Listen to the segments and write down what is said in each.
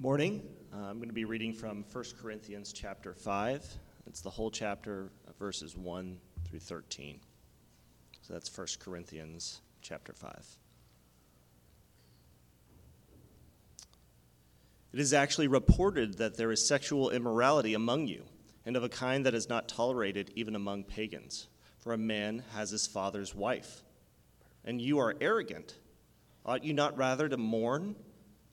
Morning. Uh, I'm going to be reading from 1 Corinthians chapter 5. It's the whole chapter, uh, verses 1 through 13. So that's 1 Corinthians chapter 5. It is actually reported that there is sexual immorality among you, and of a kind that is not tolerated even among pagans. For a man has his father's wife. And you are arrogant. Ought you not rather to mourn?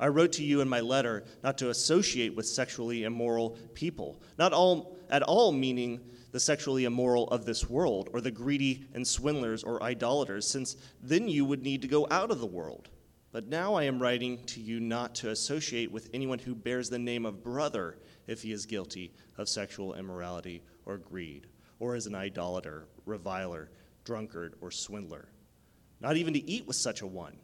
I wrote to you in my letter not to associate with sexually immoral people, not all, at all meaning the sexually immoral of this world, or the greedy and swindlers or idolaters, since then you would need to go out of the world. But now I am writing to you not to associate with anyone who bears the name of brother if he is guilty of sexual immorality or greed, or is an idolater, reviler, drunkard, or swindler. Not even to eat with such a one.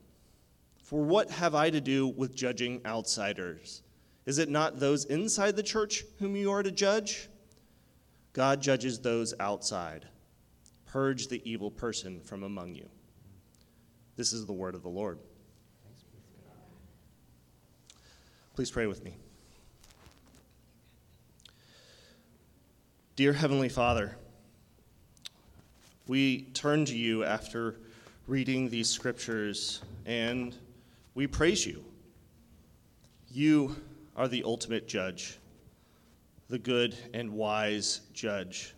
For what have I to do with judging outsiders? Is it not those inside the church whom you are to judge? God judges those outside. Purge the evil person from among you. This is the word of the Lord. Please pray with me. Dear Heavenly Father, we turn to you after reading these scriptures and we praise you. You are the ultimate judge, the good and wise judge.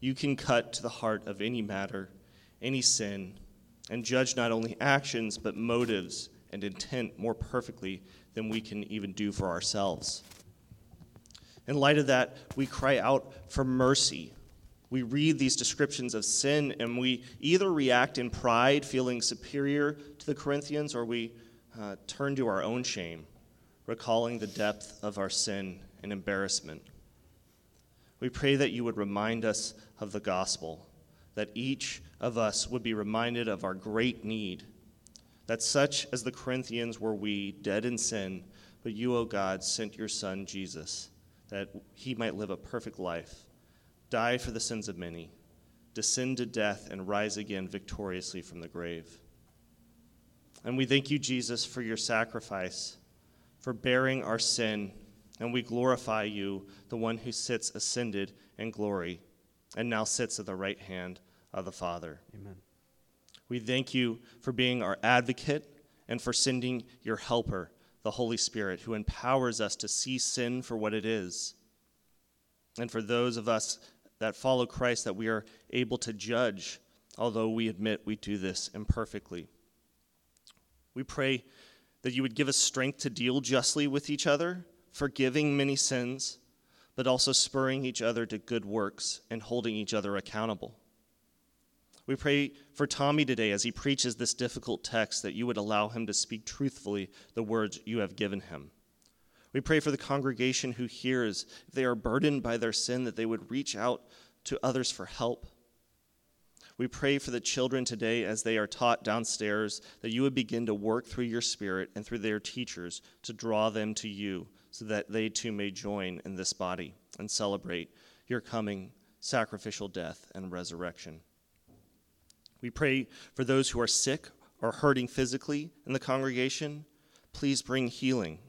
You can cut to the heart of any matter, any sin, and judge not only actions, but motives and intent more perfectly than we can even do for ourselves. In light of that, we cry out for mercy. We read these descriptions of sin and we either react in pride, feeling superior to the Corinthians, or we uh, turn to our own shame, recalling the depth of our sin and embarrassment. We pray that you would remind us of the gospel, that each of us would be reminded of our great need, that such as the Corinthians were we, dead in sin, but you, O God, sent your Son, Jesus, that he might live a perfect life, die for the sins of many, descend to death, and rise again victoriously from the grave. And we thank you, Jesus, for your sacrifice, for bearing our sin. And we glorify you, the one who sits ascended in glory and now sits at the right hand of the Father. Amen. We thank you for being our advocate and for sending your helper, the Holy Spirit, who empowers us to see sin for what it is. And for those of us that follow Christ, that we are able to judge, although we admit we do this imperfectly. We pray that you would give us strength to deal justly with each other, forgiving many sins, but also spurring each other to good works and holding each other accountable. We pray for Tommy today as he preaches this difficult text that you would allow him to speak truthfully the words you have given him. We pray for the congregation who hears, if they are burdened by their sin, that they would reach out to others for help we pray for the children today as they are taught downstairs that you would begin to work through your spirit and through their teachers to draw them to you so that they too may join in this body and celebrate your coming sacrificial death and resurrection. We pray for those who are sick or hurting physically in the congregation. Please bring healing.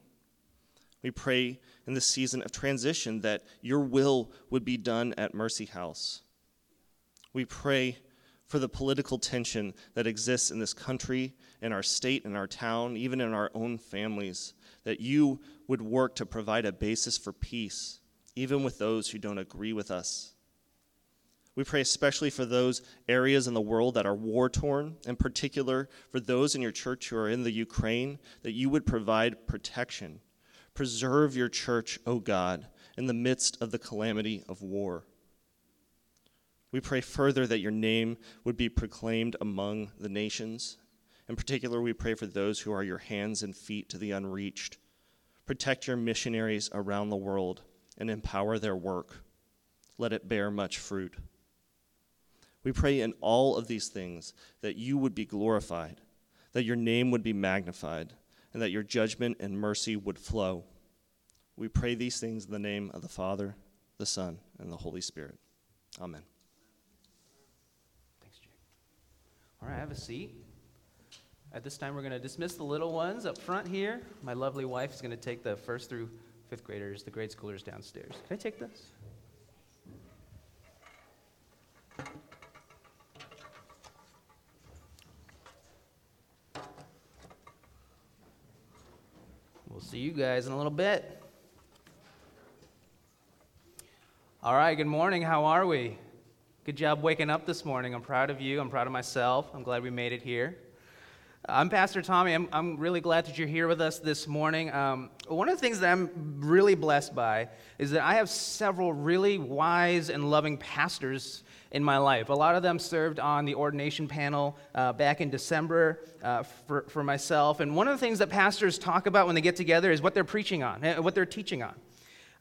We pray in this season of transition that your will would be done at Mercy House. We pray for the political tension that exists in this country, in our state, in our town, even in our own families, that you would work to provide a basis for peace even with those who don't agree with us. We pray especially for those areas in the world that are war torn, in particular for those in your church who are in the Ukraine, that you would provide protection. Preserve your church, O God, in the midst of the calamity of war. We pray further that your name would be proclaimed among the nations. In particular, we pray for those who are your hands and feet to the unreached. Protect your missionaries around the world and empower their work. Let it bear much fruit. We pray in all of these things that you would be glorified, that your name would be magnified, and that your judgment and mercy would flow. We pray these things in the name of the Father, the Son, and the Holy Spirit. Amen. Thanks, Jake. All right, have a seat. At this time, we're going to dismiss the little ones up front here. My lovely wife is going to take the first through fifth graders, the grade schoolers downstairs. Can I take this? We'll see you guys in a little bit. All right, good morning. How are we? Good job waking up this morning. I'm proud of you. I'm proud of myself. I'm glad we made it here. I'm Pastor Tommy. I'm, I'm really glad that you're here with us this morning. Um, one of the things that I'm really blessed by is that I have several really wise and loving pastors in my life. A lot of them served on the ordination panel uh, back in December uh, for, for myself. And one of the things that pastors talk about when they get together is what they're preaching on, eh, what they're teaching on.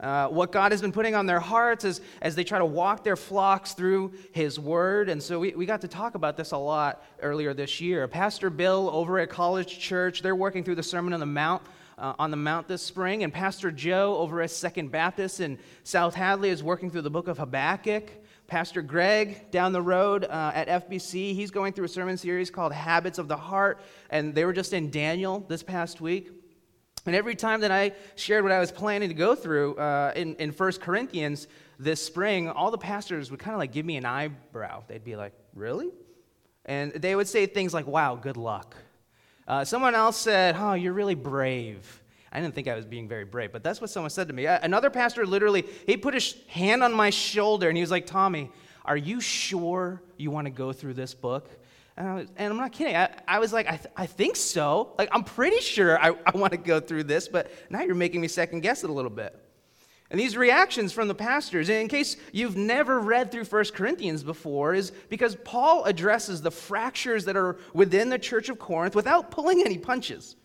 Uh, what God has been putting on their hearts as, as they try to walk their flocks through His Word. And so we, we got to talk about this a lot earlier this year. Pastor Bill over at College Church, they're working through the Sermon on the Mount. Uh, on the Mount this spring, and Pastor Joe over at Second Baptist in South Hadley is working through the book of Habakkuk. Pastor Greg down the road uh, at FBC, he's going through a sermon series called Habits of the Heart, and they were just in Daniel this past week. And every time that I shared what I was planning to go through uh, in, in 1 Corinthians this spring, all the pastors would kind of like give me an eyebrow. They'd be like, Really? And they would say things like, Wow, good luck. Uh, someone else said, Oh, you're really brave. I didn't think I was being very brave, but that's what someone said to me. Another pastor literally, he put his hand on my shoulder and he was like, Tommy, are you sure you want to go through this book? And, was, and I'm not kidding. I, I was like, I, th- I, think so. Like, I'm pretty sure I, I want to go through this, but now you're making me second guess it a little bit. And these reactions from the pastors, in case you've never read through 1 Corinthians before, is because Paul addresses the fractures that are within the church of Corinth without pulling any punches.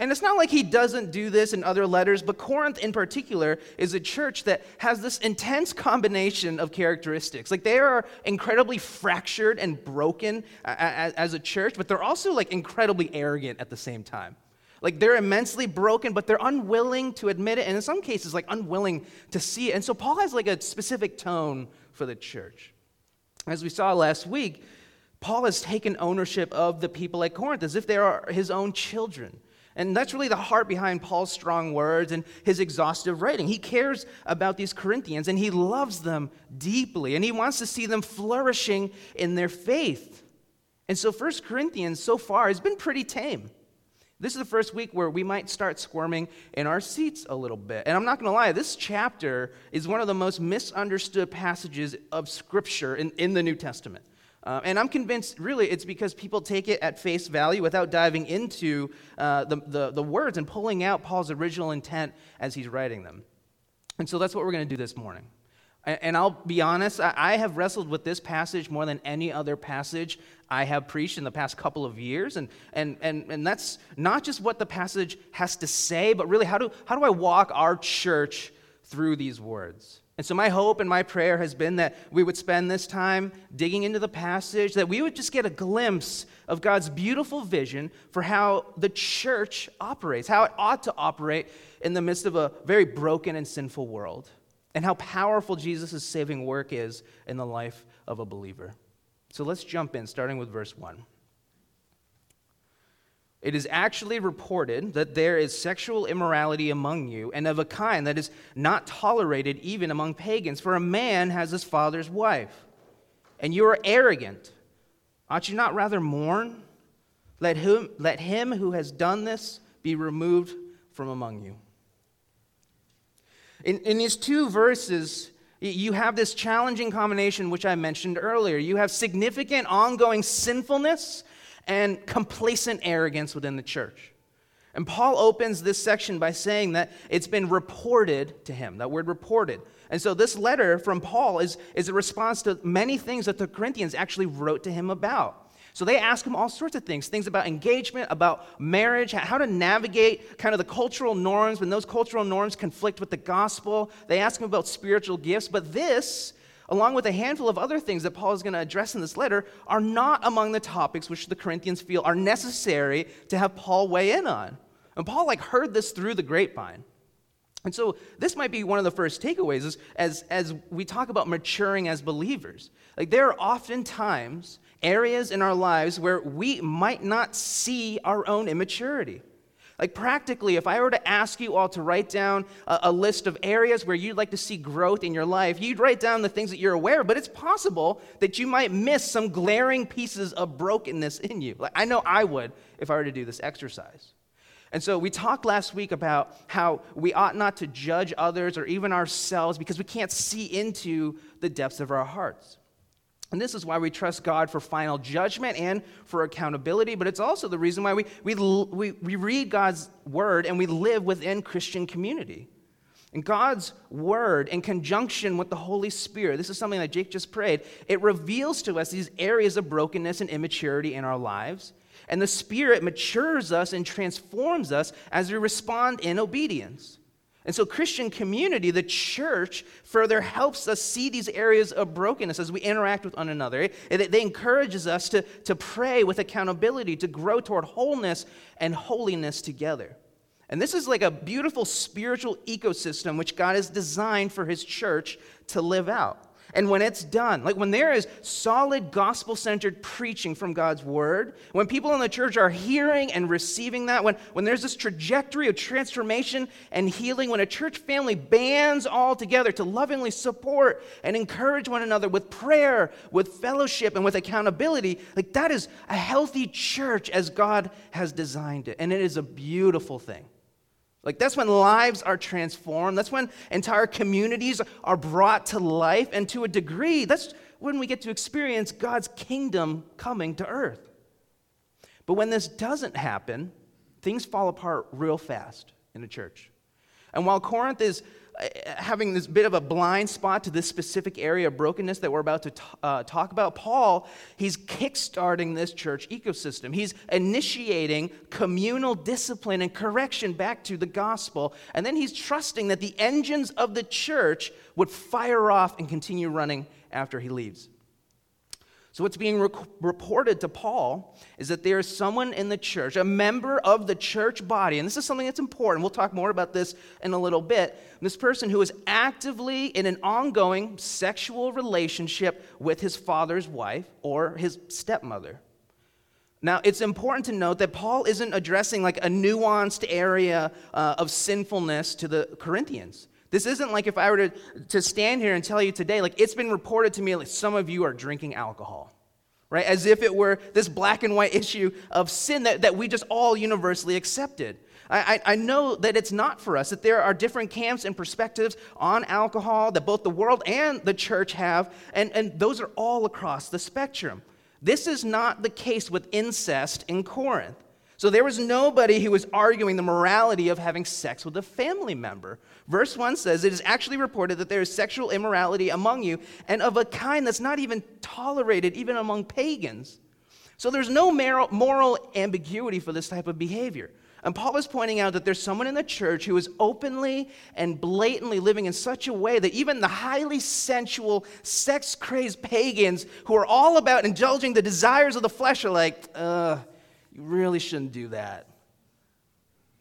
And it's not like he doesn't do this in other letters, but Corinth in particular is a church that has this intense combination of characteristics. Like they are incredibly fractured and broken as a church, but they're also like incredibly arrogant at the same time. Like they're immensely broken, but they're unwilling to admit it, and in some cases, like unwilling to see it. And so Paul has like a specific tone for the church. As we saw last week, Paul has taken ownership of the people at Corinth as if they are his own children. And that's really the heart behind Paul's strong words and his exhaustive writing. He cares about these Corinthians and he loves them deeply and he wants to see them flourishing in their faith. And so, First Corinthians so far has been pretty tame. This is the first week where we might start squirming in our seats a little bit. And I'm not going to lie, this chapter is one of the most misunderstood passages of Scripture in, in the New Testament. Uh, and I'm convinced, really, it's because people take it at face value without diving into uh, the, the, the words and pulling out Paul's original intent as he's writing them. And so that's what we're going to do this morning. And I'll be honest, I have wrestled with this passage more than any other passage I have preached in the past couple of years. And, and, and, and that's not just what the passage has to say, but really, how do, how do I walk our church through these words? And so, my hope and my prayer has been that we would spend this time digging into the passage, that we would just get a glimpse of God's beautiful vision for how the church operates, how it ought to operate in the midst of a very broken and sinful world, and how powerful Jesus' saving work is in the life of a believer. So, let's jump in, starting with verse 1. It is actually reported that there is sexual immorality among you, and of a kind that is not tolerated even among pagans, for a man has his father's wife. And you are arrogant. Ought you not rather mourn? Let him, let him who has done this be removed from among you. In, in these two verses, you have this challenging combination, which I mentioned earlier. You have significant ongoing sinfulness and complacent arrogance within the church. And Paul opens this section by saying that it's been reported to him, that word reported. And so this letter from Paul is, is a response to many things that the Corinthians actually wrote to him about. So they ask him all sorts of things things about engagement, about marriage, how to navigate kind of the cultural norms when those cultural norms conflict with the gospel. They ask him about spiritual gifts. But this, along with a handful of other things that Paul is going to address in this letter, are not among the topics which the Corinthians feel are necessary to have Paul weigh in on. And Paul like heard this through the grapevine. And so this might be one of the first takeaways is, as, as we talk about maturing as believers. Like there are often times areas in our lives where we might not see our own immaturity. Like, practically, if I were to ask you all to write down a, a, list of areas where you'd like to see growth in your life, you'd write down the things that you're aware of, but it's possible that you might miss some glaring pieces of brokenness in you. Like, I know I would if I were to do this exercise. And so we talked last week about how we ought not to judge others or even ourselves because we can't see into the depths of our hearts. And this is why we trust God for final judgment and for accountability, but it's also the reason why we, we, we, we read God's word and we live within Christian community. And God's word, in conjunction with the Holy Spirit, this is something that Jake just prayed, it reveals to us these areas of brokenness and immaturity in our lives. And the Spirit matures us and transforms us as we respond in obedience. And so, Christian community, the church, further helps us see these areas of brokenness as we interact with one another. It, they encourages us to, to pray with accountability, to grow toward wholeness and holiness together. And this is like a beautiful spiritual ecosystem which God has designed for his church to live out. And when it's done, like when there is solid gospel centered preaching from God's word, when people in the church are hearing and receiving that, when, when there's this trajectory of transformation and healing, when a church family bands all together to lovingly support and encourage one another with prayer, with fellowship, and with accountability, like that is a healthy church as God has designed it. And it is a beautiful thing. Like, that's when lives are transformed. That's when entire communities are brought to life. And to a degree, that's when we get to experience God's kingdom coming to earth. But when this doesn't happen, things fall apart real fast in a church. And while Corinth is having this bit of a blind spot to this specific area of brokenness that we're about to t- uh, talk about, Paul, he's kickstarting this church ecosystem. He's initiating communal discipline and correction back to the gospel. And then he's trusting that the engines of the church would fire off and continue running after he leaves. So, what's being reported to Paul is that there is someone in the church, a member of the church body, and this is something that's important. We'll talk more about this in a little bit. This person who is actively in an ongoing sexual relationship with his father's wife or his stepmother. Now, it's important to note that Paul isn't addressing like a nuanced area uh, of sinfulness to the Corinthians. This isn't like if I were to, to stand here and tell you today, like it's been reported to me like some of you are drinking alcohol, right? As if it were this black and white issue of sin that, that we just all universally accepted. I, I, know that it's not for us, that there are different camps and perspectives on alcohol that both the world and the church have, and, and those are all across the spectrum. This is not the case with incest in Corinth. So there was nobody who was arguing the morality of having sex with a family member. Verse 1 says, It is actually reported that there is sexual immorality among you, and of a kind that's not even tolerated, even among pagans. So there's no moral ambiguity for this type of behavior. And Paul is pointing out that there's someone in the church who is openly and blatantly living in such a way that even the highly sensual, sex crazed pagans who are all about indulging the desires of the flesh are like, uh, you really shouldn't do that.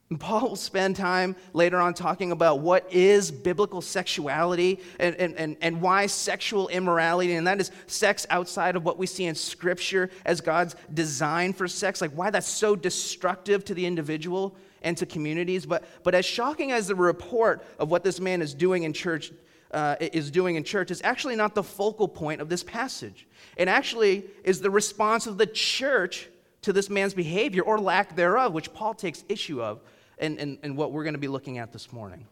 Paul will spend time later on talking about what is biblical sexuality and, and, and, and why sexual immorality, and that is sex outside of what we see in Scripture as God's design for sex, like why that's so destructive to the individual and to communities. But, but as shocking as the report of what this man is doing in church uh, is doing in church is actually not the focal point of this passage. It actually is the response of the church to this man's behavior or lack thereof, which Paul takes issue of and, and, and what we're going to be looking at this morning.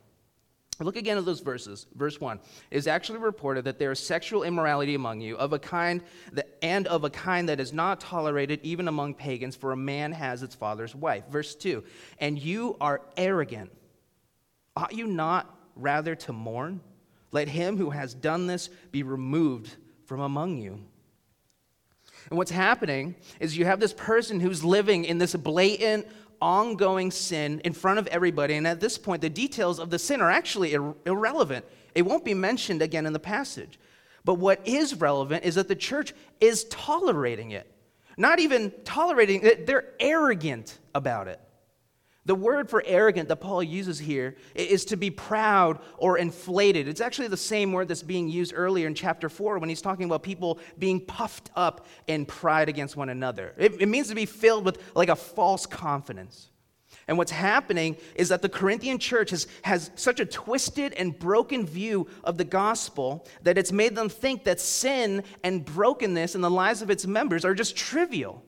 Look again at those verses. Verse 1 It is actually reported that there is sexual immorality among you, of a kind that, and of a kind that is not tolerated even among pagans, for a man has its father's wife. Verse 2 And you are arrogant. Ought you not rather to mourn? Let him who has done this be removed from among you. And what's happening is you have this person who's living in this blatant, ongoing sin in front of everybody. And at this point, the details of the sin are actually ir- irrelevant. It won't be mentioned again in the passage. But what is relevant is that the church is tolerating it. Not even tolerating it, they're arrogant about it. The word for arrogant that Paul uses here is to be proud or inflated. It's actually the same word that's being used earlier in chapter 4 when he's talking about people being puffed up in pride against one another. It, it means to be filled with like a false confidence. And what's happening is that the Corinthian church has, has such a twisted and broken view of the gospel that it's made them think that sin and brokenness in the lives of its members are just trivial.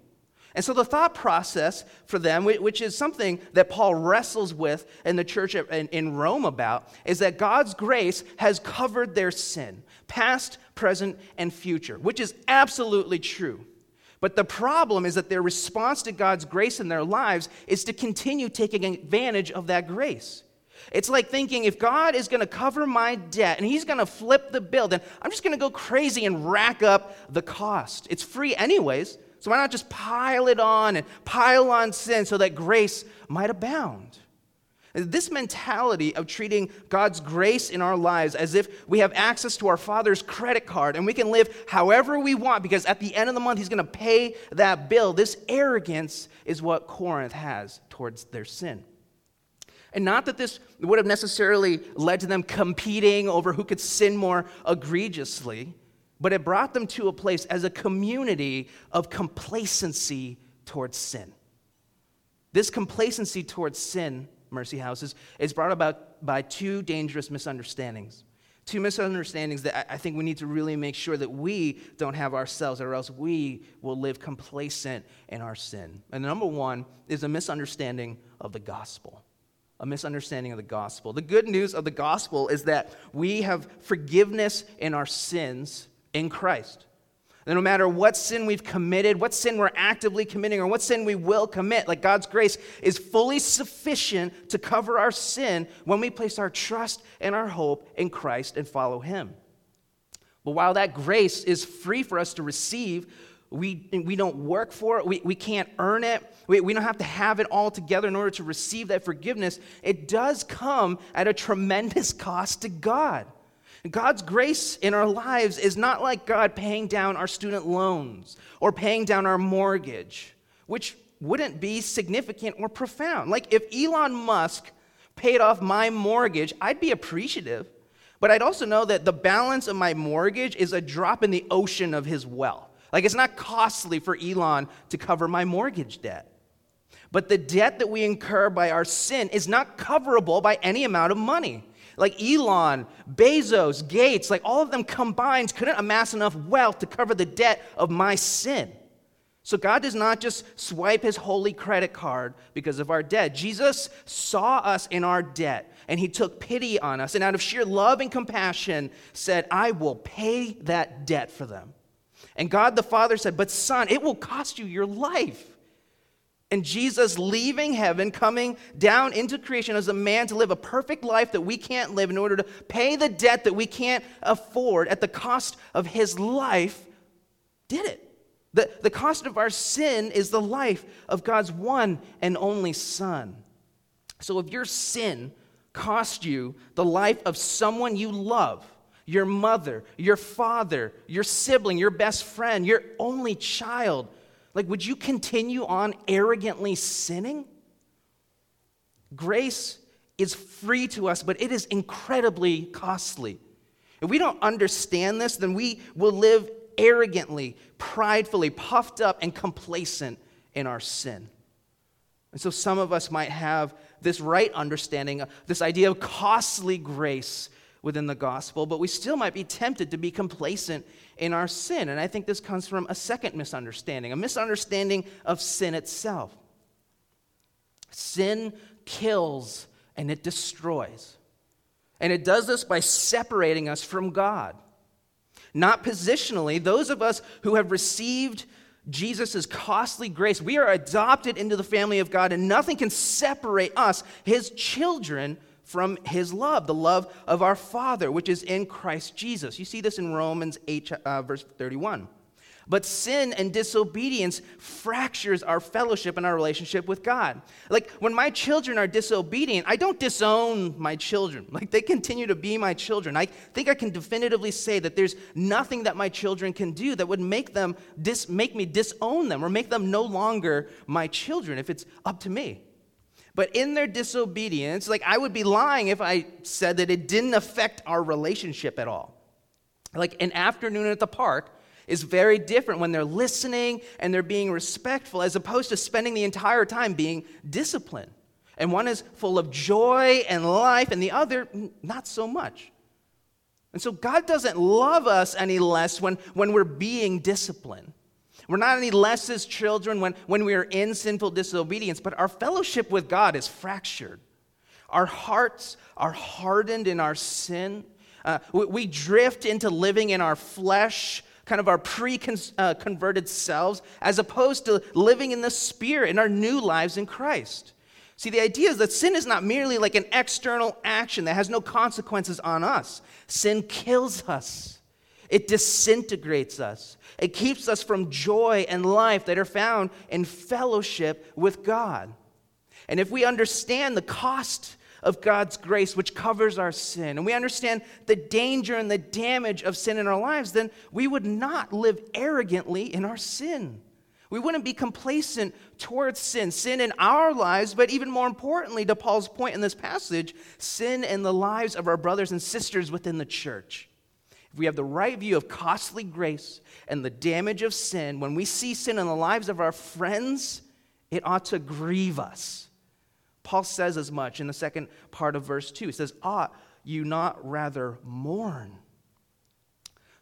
And so the thought process for them, which is something that Paul wrestles with in the church in Rome about, is that God's grace has covered their sin, past, present, and future, which is absolutely true. But the problem is that their response to God's grace in their lives is to continue taking advantage of that grace. It's like thinking if God is going to cover my debt and he's going to flip the bill, then I'm just going to go crazy and rack up the cost. It's free, anyways. So why not just pile it on and pile on sin so that grace might abound? This mentality of treating God's grace in our lives as if we have access to our Father's credit card and we can live however we want because at the end of the month He's going to pay that bill, this arrogance is what Corinth has towards their sin. And not that this would have necessarily led to them competing over who could sin more egregiously, but it brought them to a place as a community of complacency towards sin. This complacency towards sin, Mercy Houses, is brought about by two dangerous misunderstandings. Two misunderstandings that I think we need to really make sure that we don't have ourselves, or else we will live complacent in our sin. And number one is a misunderstanding of the gospel a misunderstanding of the gospel. The good news of the gospel is that we have forgiveness in our sins in Christ. And no matter what sin we've committed, what sin we're actively committing, or what sin we will commit, like God's grace is fully sufficient to cover our sin when we place our trust and our hope in Christ and follow Him. But while that grace is free for us to receive, we, we don't work for it, we, we can't earn it, we, we don't have to have it all together in order to receive that forgiveness. It does come at a tremendous cost to God. God's grace in our lives is not like God paying down our student loans or paying down our mortgage, which wouldn't be significant or profound. Like if Elon Musk paid off my mortgage, I'd be appreciative. But I'd also know that the balance of my mortgage is a drop in the ocean of his wealth. Like it's not costly for Elon to cover my mortgage debt. But the debt that we incur by our sin is not coverable by any amount of money like Elon, Bezos, Gates, like all of them combined couldn't amass enough wealth to cover the debt of my sin. So God does not just swipe his holy credit card because of our debt. Jesus saw us in our debt and he took pity on us and out of sheer love and compassion said, I will pay that debt for them. And God the Father said, But son, it will cost you your life. And Jesus leaving heaven, coming down into creation as a man to live a perfect life that we can't live in order to pay the debt that we can't afford at the cost of his life, did it. The, the cost of our sin is the life of God's one and only Son. So if your sin cost you the life of someone you love, your mother, your father, your sibling, your best friend, your only child, like, would you continue on arrogantly sinning? Grace is free to us, but it is incredibly costly. If we don't understand this, then we will live arrogantly, pridefully, puffed up, and complacent in our sin. And so some of us might have this right understanding, this idea of costly grace within the gospel, but we still might be tempted to be complacent in our sin. And I think this comes from a second misunderstanding, a misunderstanding of sin itself. Sin kills and it destroys. And it does this by separating us from God. Not positionally, those of us who have received Jesus' costly grace, we are adopted into the family of God, and nothing can separate us, his children, from his love, the love of our Father, which is in Christ Jesus. You see this in Romans 8, uh, verse 31. But sin and disobedience fractures our fellowship and our relationship with God. Like when my children are disobedient, I don't disown my children. Like they continue to be my children. I think I can definitively say that there's nothing that my children can do that would make them dis- make me disown them or make them no longer my children if it's up to me. But in their disobedience, like I would be lying if I said that it didn't affect our relationship at all. Like an afternoon at the park, is very different when they're listening and they're being respectful as opposed to spending the entire time being disciplined. And one is full of joy and life, and the other, not so much. And so God doesn't love us any less when, when we're being disciplined. We're not any less his children when, when we are in sinful disobedience, but our fellowship with God is fractured. Our hearts are hardened in our sin. Uh, we, we drift into living in our flesh kind of our pre converted selves, as opposed to living in the Spirit in our new lives in Christ. See, the idea is that sin is not merely like an external action that has no consequences on us. Sin kills us, it disintegrates us, it keeps us from joy and life that are found in fellowship with God. And if we understand the cost of God's grace, which covers our sin, and we understand the danger and the damage of sin in our lives, then we would not live arrogantly in our sin. We wouldn't be complacent towards sin, sin in our lives, but even more importantly, to Paul's point in this passage, sin in the lives of our brothers and sisters within the church. We have the right view of costly grace and the damage of sin, when we see sin in the lives of our friends, it ought to grieve us. Paul says as much in the second part of verse 2. He says, Ought you not rather mourn?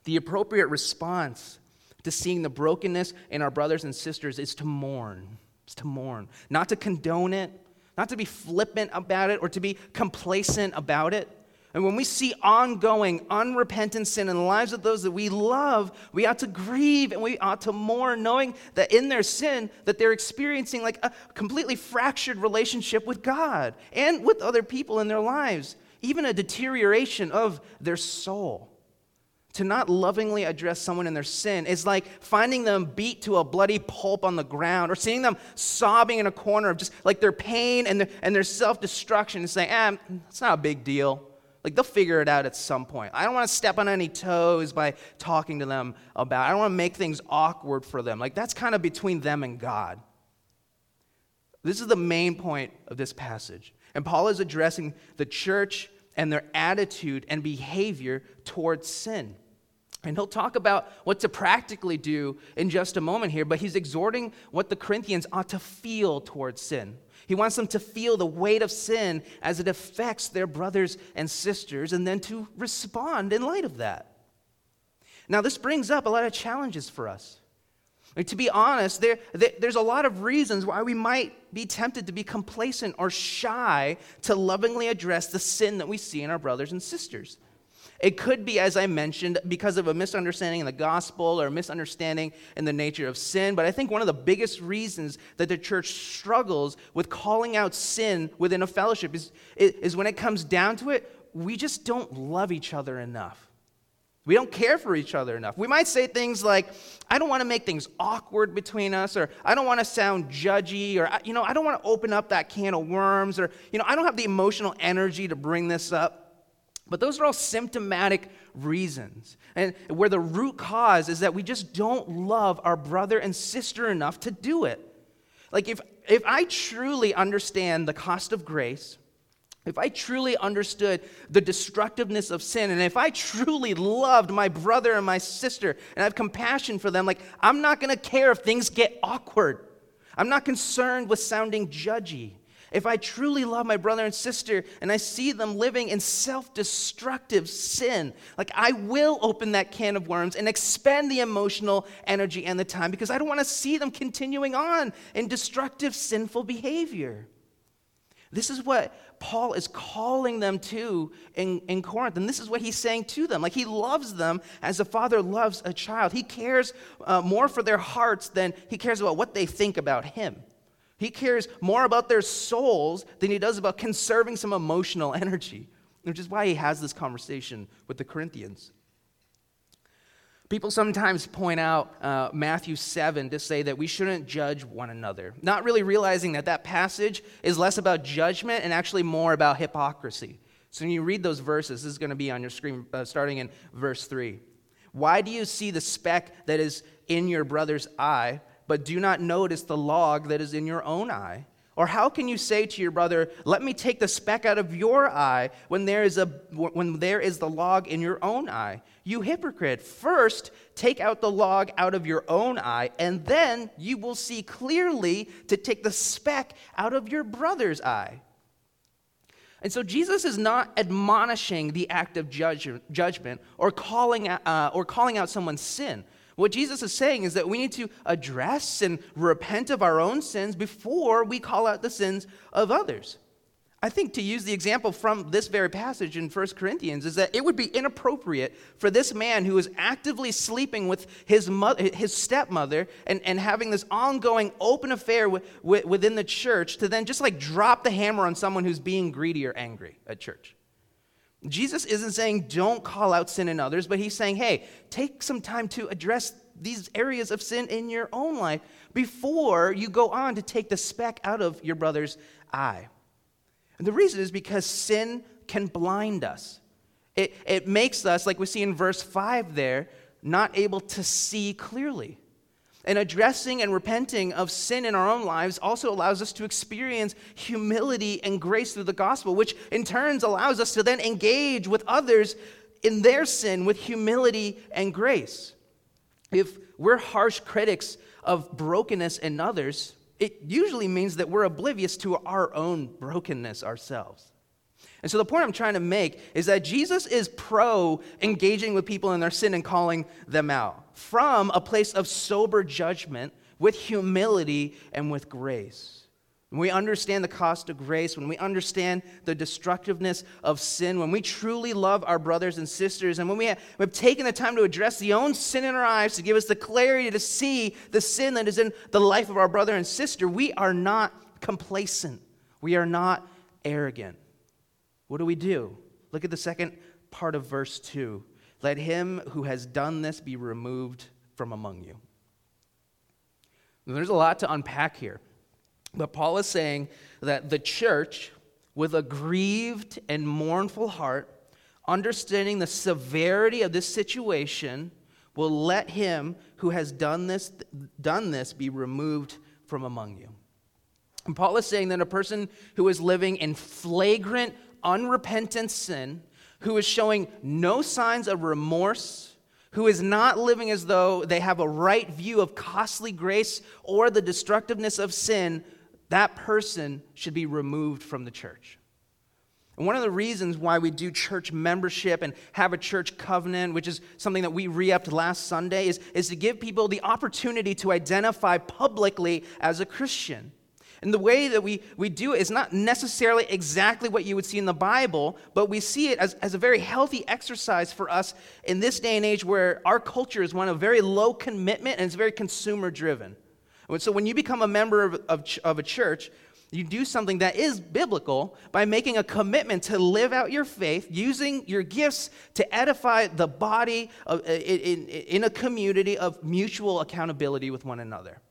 The appropriate response to seeing the brokenness in our brothers and sisters is to mourn. It's to mourn. Not to condone it, not to be flippant about it or to be complacent about it. And when we see ongoing, unrepentant sin in the lives of those that we love, we ought to grieve and we ought to mourn, knowing that in their sin, that they're experiencing like a completely fractured relationship with God and with other people in their lives, even a deterioration of their soul. To not lovingly address someone in their sin is like finding them beat to a bloody pulp on the ground or seeing them sobbing in a corner of just like their pain and their, and their self destruction and saying, ah, it's not a big deal. Like they'll figure it out at some point. I don't want to step on any toes by talking to them about. It. I don't want to make things awkward for them. Like that's kind of between them and God. This is the main point of this passage. And Paul is addressing the church and their attitude and behavior towards sin. And he'll talk about what to practically do in just a moment here, but he's exhorting what the Corinthians ought to feel towards sin. He wants them to feel the weight of sin as it affects their brothers and sisters and then to respond in light of that. Now, this brings up a lot of challenges for us. Like, to be honest, there, there, there's a lot of reasons why we might be tempted to be complacent or shy to lovingly address the sin that we see in our brothers and sisters. It could be, as I mentioned, because of a misunderstanding in the gospel or a misunderstanding in the nature of sin. But I think one of the biggest reasons that the church struggles with calling out sin within a fellowship is, is when it comes down to it, we just don't love each other enough. We don't care for each other enough. We might say things like, I don't want to make things awkward between us, or I don't want to sound judgy, or, you know, I don't want to open up that can of worms, or, you know, I don't have the emotional energy to bring this up. But those are all symptomatic reasons. And where the root cause is that we just don't love our brother and sister enough to do it. Like, if, if I truly understand the cost of grace, if I truly understood the destructiveness of sin, and if I truly loved my brother and my sister and I have compassion for them, like, I'm not gonna care if things get awkward. I'm not concerned with sounding judgy. If I truly love my brother and sister and I see them living in self destructive sin, like I will open that can of worms and expend the emotional energy and the time because I don't want to see them continuing on in destructive, sinful behavior. This is what Paul is calling them to in, in Corinth. And this is what he's saying to them. Like he loves them as a father loves a child. He cares uh, more for their hearts than he cares about what they think about him. He cares more about their souls than he does about conserving some emotional energy, which is why he has this conversation with the Corinthians. People sometimes point out uh, Matthew 7 to say that we shouldn't judge one another, not really realizing that that passage is less about judgment and actually more about hypocrisy. So when you read those verses, this is going to be on your screen uh, starting in verse 3. Why do you see the speck that is in your brother's eye, but do not notice the log that is in your own eye? Or how can you say to your brother, "Let me take the speck out of your eye," when there is a when there is the log in your own eye? You hypocrite! First, take out the log out of your own eye, and then you will see clearly to take the speck out of your brother's eye. And so Jesus is not admonishing the act of judgment or calling, uh, or calling out someone's sin. What Jesus is saying is that we need to address and repent of our own sins before we call out the sins of others. I think to use the example from this very passage in 1 Corinthians is that it would be inappropriate for this man who is actively sleeping with his, mother, his stepmother and, and having this ongoing open affair with, with, within the church to then just like drop the hammer on someone who's being greedy or angry at church. Jesus isn't saying don't call out sin in others, but he's saying, hey, take some time to address these areas of sin in your own life before you go on to take the speck out of your brother's eye. And the reason is because sin can blind us. It, it makes us, like we see in verse 5 there, not able to see clearly. And addressing and repenting of sin in our own lives also allows us to experience humility and grace through the gospel, which in turns allows us to then engage with others in their sin with humility and grace. If we're harsh critics of brokenness in others, it usually means that we're oblivious to our own brokenness ourselves. And so the point I'm trying to make is that Jesus is pro engaging with people in their sin and calling them out from a place of sober judgment with humility and with grace. When we understand the cost of grace, when we understand the destructiveness of sin, when we truly love our brothers and sisters, and when we have, we have taken the time to address the own sin in our lives to give us the clarity to see the sin that is in the life of our brother and sister, we are not complacent. We are not arrogant. What do we do? Look at the second part of verse 2. Let him who has done this be removed from among you. There's a lot to unpack here. But Paul is saying that the church, with a grieved and mournful heart, understanding the severity of this situation, will let him who has done this, done this be removed from among you. And Paul is saying that a person who is living in flagrant unrepentant sin, who is showing no signs of remorse, who is not living as though they have a right view of costly grace or the destructiveness of sin, that person should be removed from the church. And one of the reasons why we do church membership and have a church covenant, which is something that we re upped last Sunday, is, is to give people the opportunity to identify publicly as a Christian. And the way that we, we do it is not necessarily exactly what you would see in the Bible, but we see it as, as a very healthy exercise for us in this day and age where our culture is one of very low commitment and it's very consumer driven. So when you become a member of, of, of a church, you do something that is biblical by making a commitment to live out your faith, using your gifts to edify the body of, in, in, in a community of mutual accountability with one another.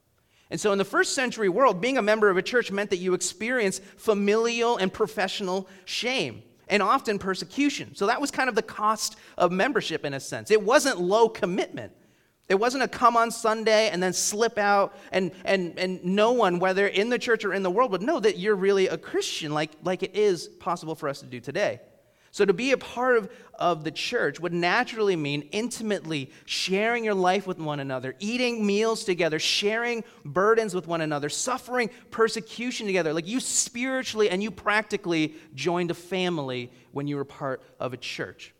And so, in the first century world, being a member of a church meant that you experienced familial and professional shame and often persecution. So, that was kind of the cost of membership in a sense. It wasn't low commitment. It wasn't a come on Sunday and then slip out, and, and, and no one, whether in the church or in the world, would know that you're really a Christian like, like it is possible for us to do today. So, to be a part of, of the church would naturally mean intimately sharing your life with one another, eating meals together, sharing burdens with one another, suffering persecution together. Like you spiritually and you practically joined a family when you were part of a church.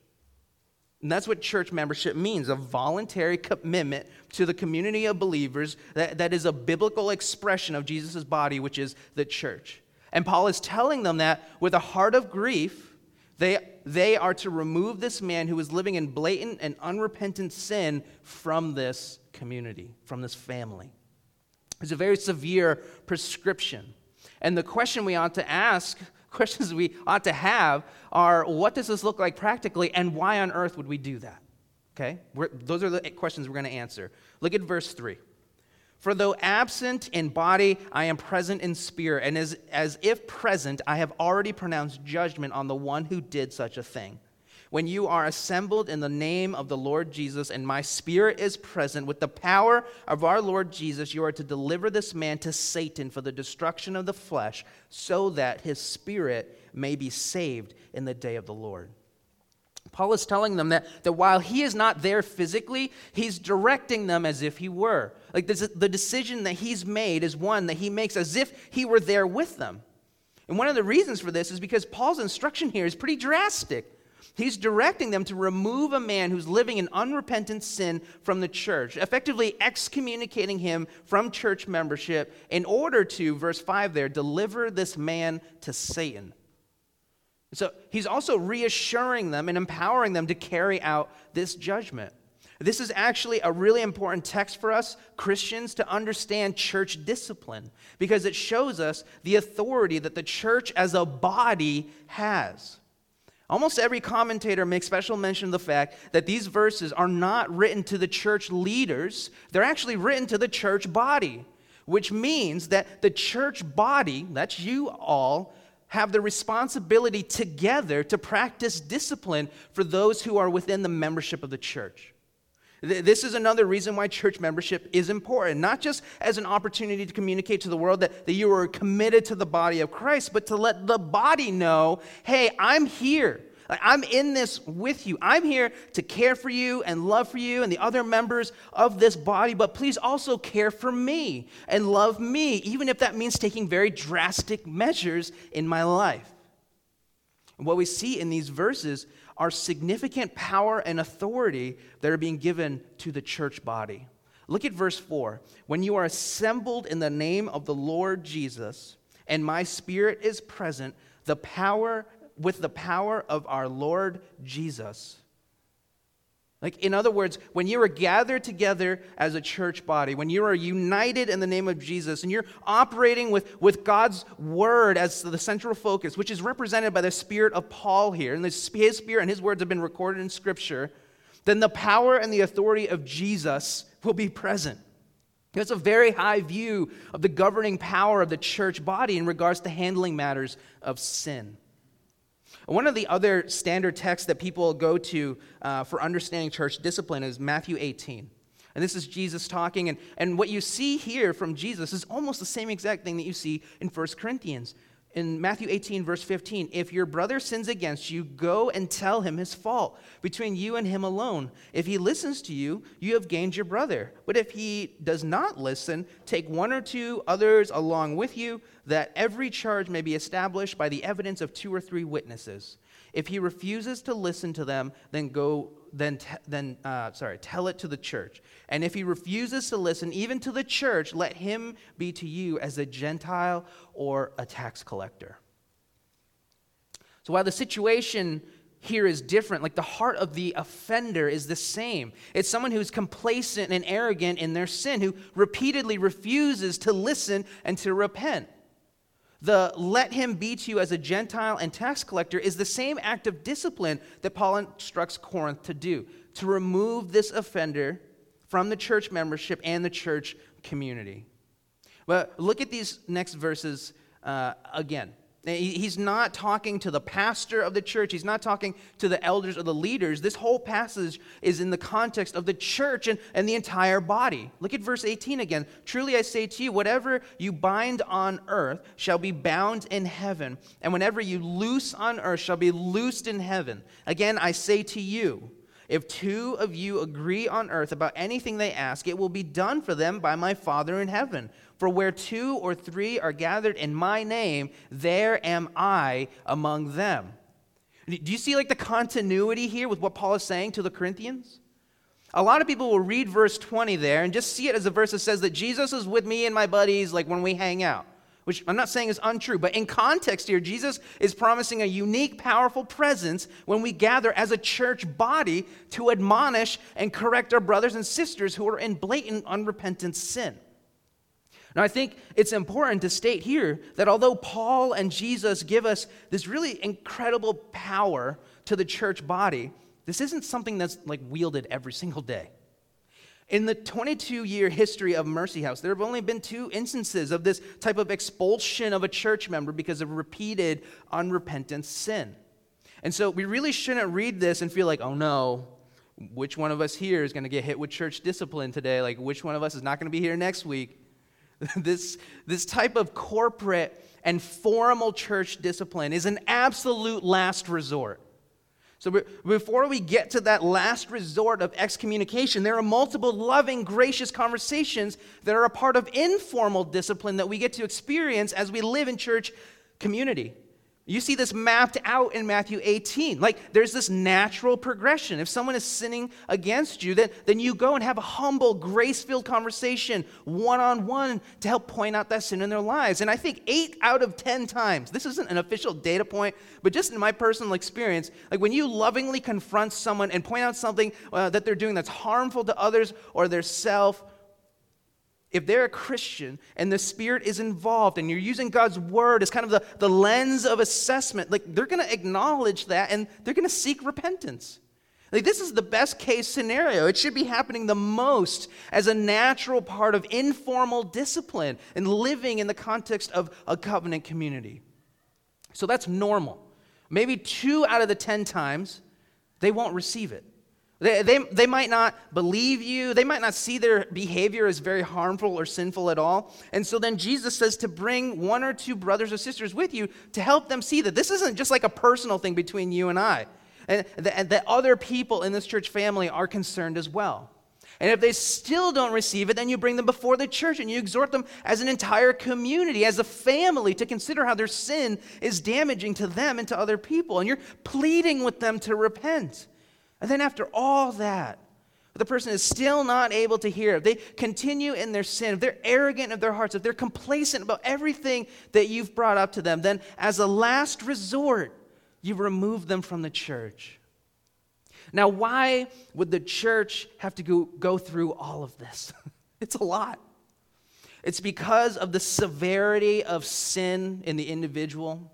And that's what church membership means a voluntary commitment to the community of believers that, that is a biblical expression of Jesus' body, which is the church. And Paul is telling them that with a heart of grief, they, they are to remove this man who is living in blatant and unrepentant sin from this community, from this family. It's a very severe prescription. And the question we ought to ask, questions we ought to have, are what does this look like practically, and why on earth would we do that? Okay? We're, those are the questions we're going to answer. Look at verse 3. For though absent in body, I am present in spirit, and as, as if present, I have already pronounced judgment on the one who did such a thing. When you are assembled in the name of the Lord Jesus, and my spirit is present, with the power of our Lord Jesus, you are to deliver this man to Satan for the destruction of the flesh, so that his spirit may be saved in the day of the Lord. Paul is telling them that, that while he is not there physically, he's directing them as if he were. Like this, the decision that he's made is one that he makes as if he were there with them. And one of the reasons for this is because Paul's instruction here is pretty drastic. He's directing them to remove a man who's living in unrepentant sin from the church, effectively excommunicating him from church membership in order to, verse 5 there, deliver this man to Satan. So he's also reassuring them and empowering them to carry out this judgment. This is actually a really important text for us Christians to understand church discipline because it shows us the authority that the church as a body has. Almost every commentator makes special mention of the fact that these verses are not written to the church leaders, they're actually written to the church body, which means that the church body, that's you all, have the responsibility together to practice discipline for those who are within the membership of the church. This is another reason why church membership is important, not just as an opportunity to communicate to the world that, that you are committed to the body of Christ, but to let the body know hey, I'm here. I'm in this with you. I'm here to care for you and love for you and the other members of this body, but please also care for me and love me, even if that means taking very drastic measures in my life. And what we see in these verses are significant power and authority that are being given to the church body. Look at verse 4. When you are assembled in the name of the Lord Jesus, and my spirit is present, the power with the power of our Lord Jesus like, in other words, when you are gathered together as a church body, when you are united in the name of Jesus, and you're operating with, with God's word as the central focus, which is represented by the spirit of Paul here, and his spirit and his words have been recorded in Scripture, then the power and the authority of Jesus will be present. That's a very high view of the governing power of the church body in regards to handling matters of sin. One of the other standard texts that people go to uh, for understanding church discipline is Matthew 18. And this is Jesus talking. And, and what you see here from Jesus is almost the same exact thing that you see in 1 Corinthians in Matthew 18, verse 15, if your brother sins against you, go and tell him his fault between you and him alone. If he listens to you, you have gained your brother. But if he does not listen, take one or two others along with you, that every charge may be established by the evidence of two or three witnesses. If he refuses to listen to them, then go then, then uh, sorry, tell it to the church. And if he refuses to listen even to the church, let him be to you as a Gentile or a tax collector. So while the situation here is different, like the heart of the offender is the same. It's someone who's complacent and arrogant in their sin, who repeatedly refuses to listen and to repent. The let him be to you as a Gentile and tax collector is the same act of discipline that Paul instructs Corinth to do to remove this offender from the church membership and the church community. But look at these next verses uh, again. He's not talking to the pastor of the church. He's not talking to the elders or the leaders. This whole passage is in the context of the church and, and the entire body. Look at verse 18 again. Truly I say to you, whatever you bind on earth shall be bound in heaven, and whenever you loose on earth shall be loosed in heaven. Again, I say to you, if two of you agree on earth about anything they ask, it will be done for them by my Father in heaven. For where two or three are gathered in my name, there am I among them. Do you see like the continuity here with what Paul is saying to the Corinthians? A lot of people will read verse 20 there and just see it as a verse that says that Jesus is with me and my buddies like when we hang out. which I'm not saying is untrue, but in context here, Jesus is promising a unique, powerful presence when we gather as a church body to admonish and correct our brothers and sisters who are in blatant, unrepentant sin. Now, I think it's important to state here that although Paul and Jesus give us this really incredible power to the church body, this isn't something that's like wielded every single day. In the 22 year history of Mercy House, there have only been two instances of this type of expulsion of a church member because of repeated unrepentant sin. And so we really shouldn't read this and feel like, oh no, which one of us here is going to get hit with church discipline today? Like, which one of us is not going to be here next week? this, this type of corporate and formal church discipline is an absolute last resort. So, before we get to that last resort of excommunication, there are multiple loving, gracious conversations that are a part of informal discipline that we get to experience as we live in church community. You see this mapped out in Matthew 18. Like there's this natural progression. If someone is sinning against you, then, then you go and have a humble, grace filled conversation one on one to help point out that sin in their lives. And I think eight out of 10 times, this isn't an official data point, but just in my personal experience, like when you lovingly confront someone and point out something uh, that they're doing that's harmful to others or their self if they're a Christian and the Spirit is involved and you're using God's word as kind of the, the lens of assessment, like they're going to acknowledge that and they're going to seek repentance. Like this is the best case scenario. It should be happening the most as a natural part of informal discipline and living in the context of a covenant community. So that's normal. Maybe two out of the 10 times, they won't receive it. They, they, they might not believe you. They might not see their behavior as very harmful or sinful at all. And so then Jesus says to bring one or two brothers or sisters with you to help them see that this isn't just like a personal thing between you and I, and that, other people in this church family are concerned as well. And if they still don't receive it, then you bring them before the church and you exhort them as an entire community, as a family, to consider how their sin is damaging to them and to other people. And you're pleading with them to repent. And then after all that, the person is still not able to hear, if they continue in their sin, if they're arrogant of their hearts, if they're complacent about everything that you've brought up to them, then as a last resort, you remove them from the church. Now, why would the church have to go, go through all of this? it's a lot. It's because of the severity of sin in the individual,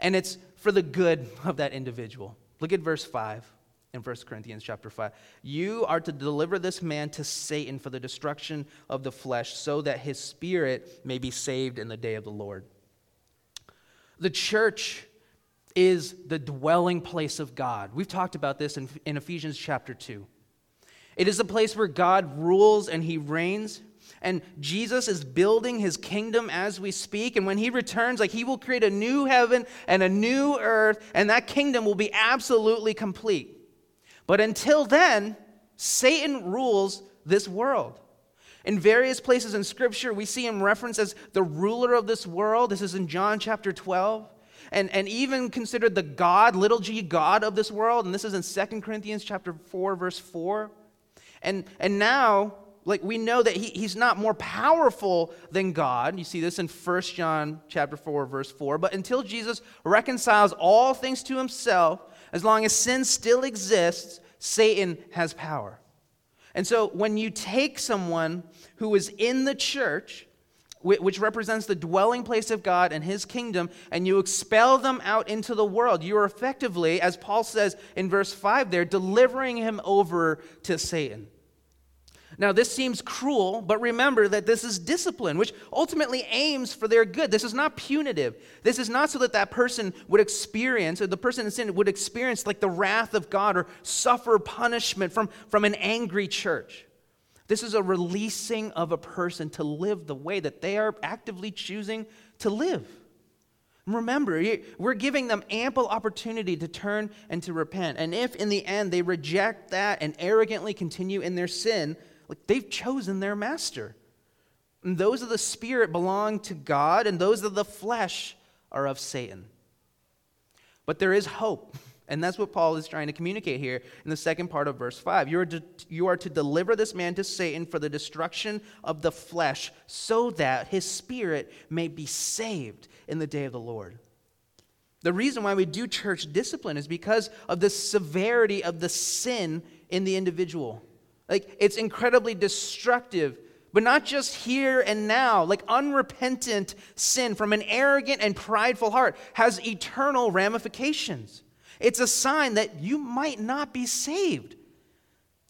and it's for the good of that individual. Look at verse 5 in 1 Corinthians chapter 5. You are to deliver this man to Satan for the destruction of the flesh, so that his spirit may be saved in the day of the Lord. The church is the dwelling place of God. We've talked about this in, in Ephesians chapter 2. It is a place where God rules and he reigns. And Jesus is building his kingdom as we speak. And when he returns, like he will create a new heaven and a new earth, and that kingdom will be absolutely complete. But until then, Satan rules this world. In various places in Scripture, we see him referenced as the ruler of this world. This is in John chapter 12. And, and even considered the God, little g, God of this world. And this is in 2 Corinthians chapter 4, verse 4. And, and now, like we know that he, he's not more powerful than God. You see this in 1 John chapter 4, verse 4. But until Jesus reconciles all things to himself, as long as sin still exists, Satan has power. And so when you take someone who is in the church, which represents the dwelling place of God and his kingdom, and you expel them out into the world, you are effectively, as Paul says in verse 5 there, delivering him over to Satan. Now, this seems cruel, but remember that this is discipline, which ultimately aims for their good. This is not punitive. This is not so that that person would experience, or the person in sin would experience like the wrath of God or suffer punishment from, from an angry church. This is a releasing of a person to live the way that they are actively choosing to live. Remember, we're giving them ample opportunity to turn and to repent. And if in the end they reject that and arrogantly continue in their sin, like they've chosen their master. And those of the spirit belong to God, and those of the flesh are of Satan. But there is hope And that's what Paul is trying to communicate here in the second part of verse 5. You are, to, you are to deliver this man to Satan for the destruction of the flesh, so that his spirit may be saved in the day of the Lord. The reason why we do church discipline is because of the severity of the sin in the individual. Like, it's incredibly destructive, but not just here and now. Like, unrepentant sin from an arrogant and prideful heart has eternal ramifications. It's a sign that you might not be saved.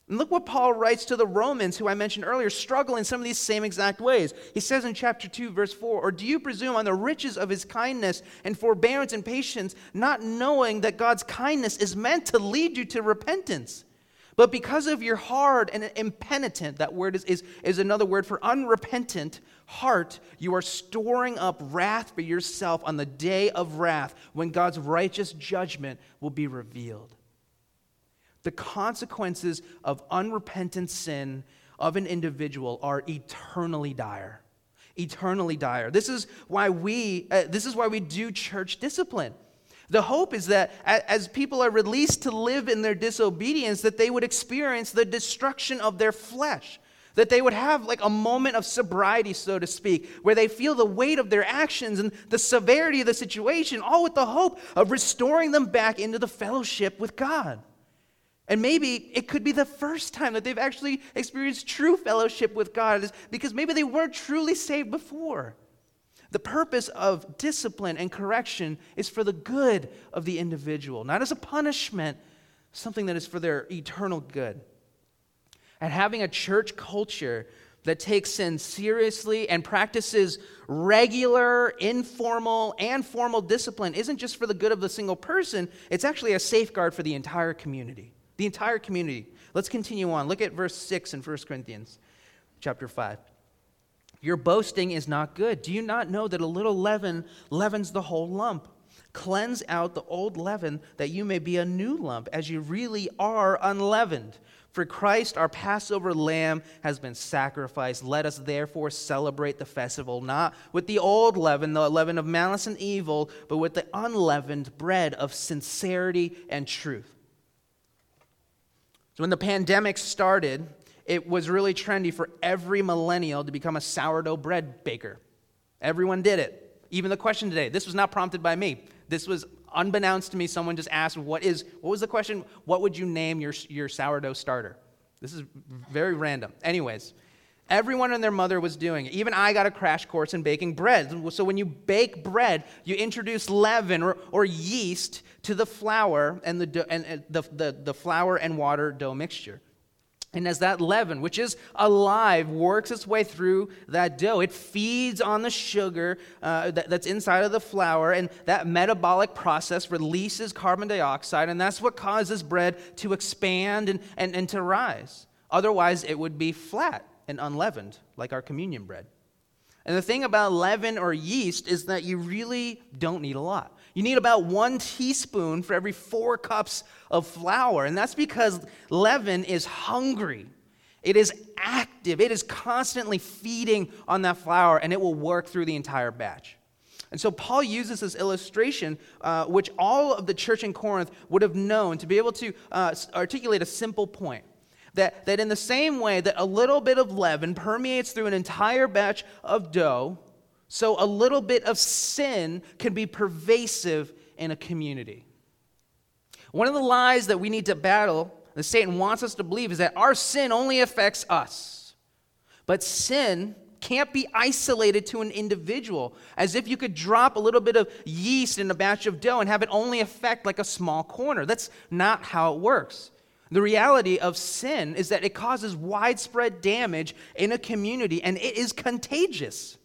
And look what Paul writes to the Romans, who I mentioned earlier, struggle in some of these same exact ways. He says in chapter 2, verse 4 Or do you presume on the riches of his kindness and forbearance and patience, not knowing that God's kindness is meant to lead you to repentance? But because of your hard and impenitent, that word is, is, is another word for unrepentant heart, you are storing up wrath for yourself on the day of wrath when God's righteous judgment will be revealed. The consequences of unrepentant sin of an individual are eternally dire. Eternally dire. This is why we, uh, this is why we do church discipline. The hope is that as people are released to live in their disobedience, that they would experience the destruction of their flesh. That they would have like a moment of sobriety, so to speak, where they feel the weight of their actions and the severity of the situation, all with the hope of restoring them back into the fellowship with God. And maybe it could be the first time that they've actually experienced true fellowship with God because maybe they weren't truly saved before. The purpose of discipline and correction is for the good of the individual, not as a punishment, something that is for their eternal good. And having a church culture that takes sin seriously and practices regular, informal, and formal discipline isn't just for the good of the single person, it's actually a safeguard for the entire community. The entire community. Let's continue on. Look at verse 6 in 1 Corinthians chapter 5. Your boasting is not good. Do you not know that a little leaven leavens the whole lump? Cleanse out the old leaven that you may be a new lump, as you really are unleavened. For Christ, our Passover lamb, has been sacrificed. Let us therefore celebrate the festival, not with the old leaven, the leaven of malice and evil, but with the unleavened bread of sincerity and truth. So when the pandemic started, it was really trendy for every millennial to become a sourdough bread baker. Everyone did it. Even the question today, this was not prompted by me. This was unbeknownst to me. Someone just asked, what is, what was the question? What would you name your, your sourdough starter? This is very random. Anyways, everyone and their mother was doing it. Even I got a crash course in baking bread. So when you bake bread, you introduce leaven or, or yeast to the flour and, the, and, and the, the, the flour and water dough mixture. And as that leaven, which is alive, works its way through that dough, it feeds on the sugar uh, that, that's inside of the flour, and that metabolic process releases carbon dioxide, and that's what causes bread to expand and, and, and to rise. Otherwise, it would be flat and unleavened, like our communion bread. And the thing about leaven or yeast is that you really don't need a lot. You need about one teaspoon for every four cups of flour. And that's because leaven is hungry. It is active. It is constantly feeding on that flour, and it will work through the entire batch. And so Paul uses this illustration, uh, which all of the church in Corinth would have known to be able to uh, articulate a simple point. That, that in the same way that a little bit of leaven permeates through an entire batch of dough, so a little bit of sin can be pervasive in a community. One of the lies that we need to battle, that Satan wants us to believe, is that our sin only affects us. But sin can't be isolated to an individual, as if you could drop a little bit of yeast in a batch of dough and have it only affect like a small corner. That's not how it works. The reality of sin is that it causes widespread damage in a community and it is contagious.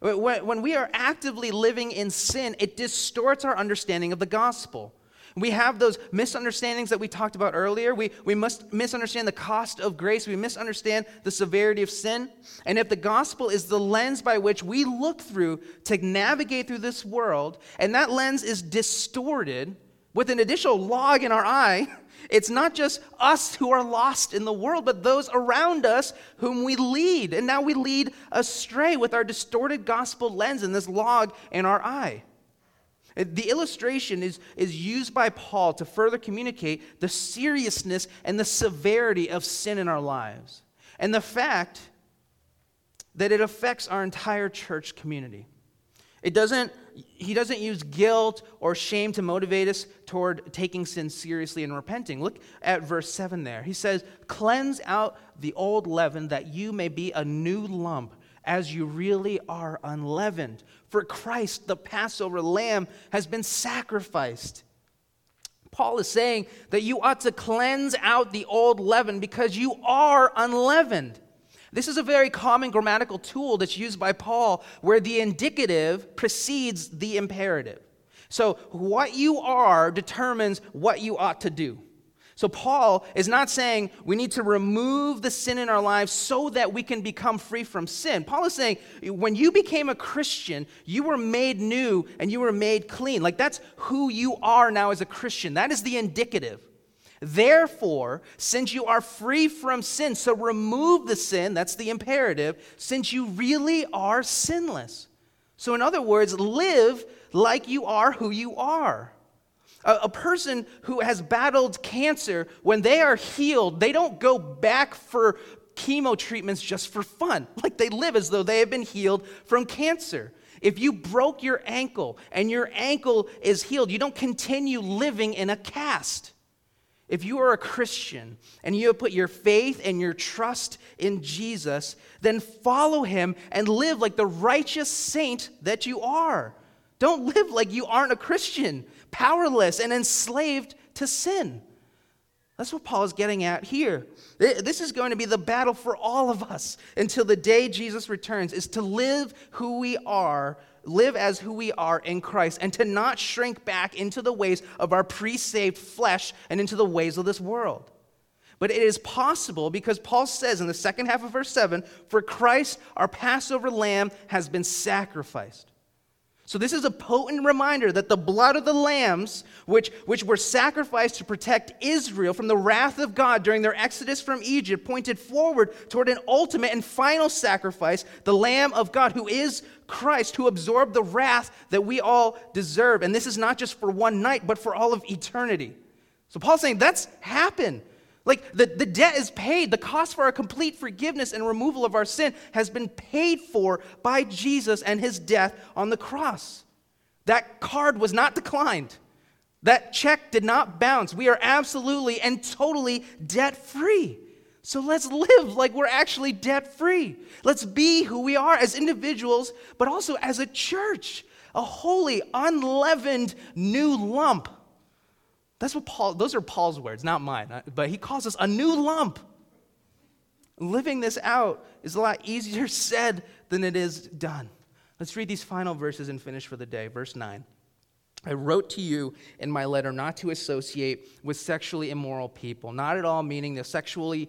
When we are actively living in sin, it distorts our understanding of the gospel. We have those misunderstandings that we talked about earlier. We, we must misunderstand the cost of grace. We misunderstand the severity of sin. And if the gospel is the lens by which we look through to navigate through this world, and that lens is distorted with an additional log in our eye, It's not just us who are lost in the world, but those around us whom we lead. And now we lead astray with our distorted gospel lens and this log in our eye. The illustration is, is used by Paul to further communicate the seriousness and the severity of sin in our lives and the fact that it affects our entire church community. It doesn't, he doesn't use guilt or shame to motivate us toward taking sin seriously and repenting. Look at verse 7 there. He says, Cleanse out the old leaven that you may be a new lump as you really are unleavened. For Christ, the Passover lamb, has been sacrificed. Paul is saying that you ought to cleanse out the old leaven because you are unleavened. This is a very common grammatical tool that's used by Paul where the indicative precedes the imperative. So, what you are determines what you ought to do. So, Paul is not saying we need to remove the sin in our lives so that we can become free from sin. Paul is saying when you became a Christian, you were made new and you were made clean. Like that's who you are now as a Christian. That is the indicative. Therefore, since you are free from sin, so remove the sin, that's the imperative, since you really are sinless. So, in other words, live like you are who you are. A, a person who has battled cancer, when they are healed, they don't go back for chemo treatments just for fun. Like they live as though they have been healed from cancer. If you broke your ankle and your ankle is healed, you don't continue living in a cast. If you are a Christian and you have put your faith and your trust in Jesus, then follow him and live like the righteous saint that you are. Don't live like you aren't a Christian powerless and enslaved to sin. That's what Paul is getting at here. This is going to be the battle for all of us until the day Jesus returns is to live who we are, live as who we are in Christ, and to not shrink back into the ways of our pre-saved flesh and into the ways of this world. But it is possible because Paul says in the second half of verse 7 For Christ, our Passover lamb, has been sacrificed. So, this is a potent reminder that the blood of the lambs, which, which were sacrificed to protect Israel from the wrath of God during their exodus from Egypt, pointed forward toward an ultimate and final sacrifice, the Lamb of God, who is Christ, who absorbed the wrath that we all deserve. And this is not just for one night, but for all of eternity. So, Paul's saying that's happened. Like the, the debt is paid. The cost for our complete forgiveness and removal of our sin has been paid for by Jesus and his death on the cross. That card was not declined. That check did not bounce. We are absolutely and totally debt free. So let's live like we're actually debt free. Let's be who we are as individuals, but also as a church, a holy, unleavened new lump that's what Paul, those are Paul's words, not mine. But he calls us a new lump. Living this out is a lot easier said than it is done. Let's read these final verses and finish for the day. Verse 9. I wrote to you in my letter not to associate with sexually immoral people, not at all meaning the sexually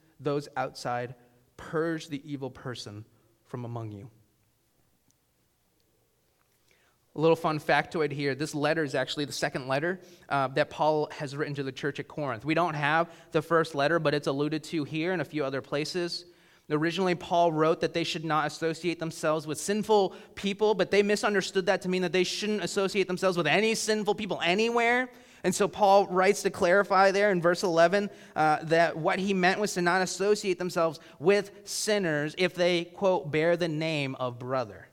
those outside. Purge the evil person from among you. A little fun factoid here this letter is actually the second letter uh, that Paul has written to the church at Corinth. We don't have the first letter, but it's alluded to here and a few other places. Originally, Paul wrote that they should not associate themselves with sinful people, but they misunderstood that to mean that they shouldn't associate themselves with any sinful people anywhere. And so Paul writes to clarify there in verse 11 uh, that what he meant was to not associate themselves with sinners if they, quote, bear the name of brother.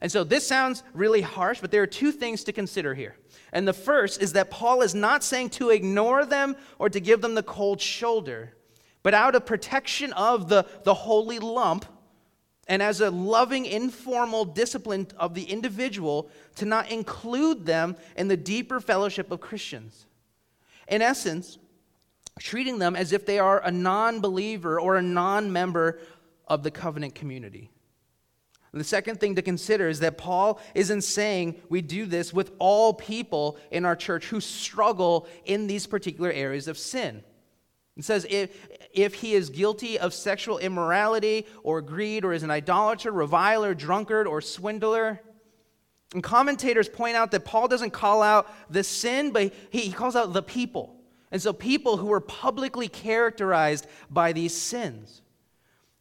And so this sounds really harsh, but there are two things to consider here. And the first is that Paul is not saying to ignore them or to give them the cold shoulder. But out of protection of the, the holy lump, and as a loving, informal discipline of the individual, to not include them in the deeper fellowship of Christians. In essence, treating them as if they are a non believer or a non member of the covenant community. And the second thing to consider is that Paul isn't saying we do this with all people in our church who struggle in these particular areas of sin. It says if, if he is guilty of sexual immorality or greed or is an idolater, reviler, drunkard, or swindler. And commentators point out that Paul doesn't call out the sin, but he, he calls out the people. And so people who are publicly characterized by these sins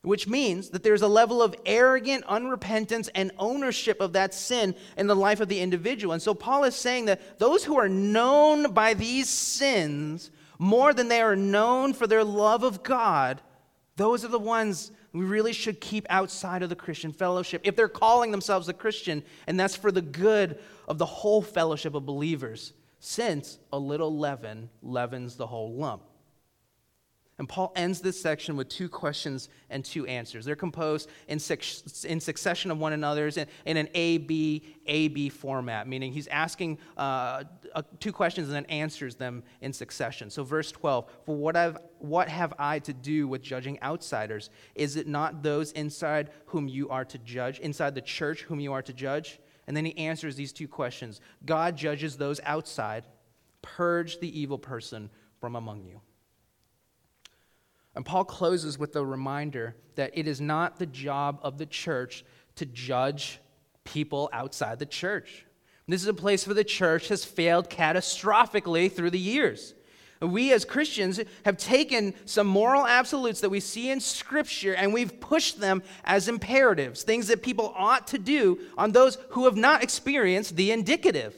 which means that there's a level of arrogant unrepentance and ownership of that sin in the life of the individual. And so Paul is saying that those who are known by these sins more than they are known for their love of God, those are the ones we really should keep outside of the Christian fellowship if they're calling themselves a Christian, and that's for the good of the whole fellowship of believers, since a little leaven leavens the whole lump. And Paul ends this section with two questions and two answers. They're composed in, in succession of one another's in, in an A, B, A, B format, meaning he's asking uh, uh, two questions and then answers them in succession. So, verse 12 For what, have, what have I to do with judging outsiders? Is it not those inside whom you are to judge, inside the church whom you are to judge? And then he answers these two questions God judges those outside, purge the evil person from among you. And Paul closes with a reminder that it is not the job of the church to judge people outside the church. This is a place where the church has failed catastrophically through the years. We as Christians have taken some moral absolutes that we see in Scripture and we've pushed them as imperatives, things that people ought to do on those who have not experienced the indicative.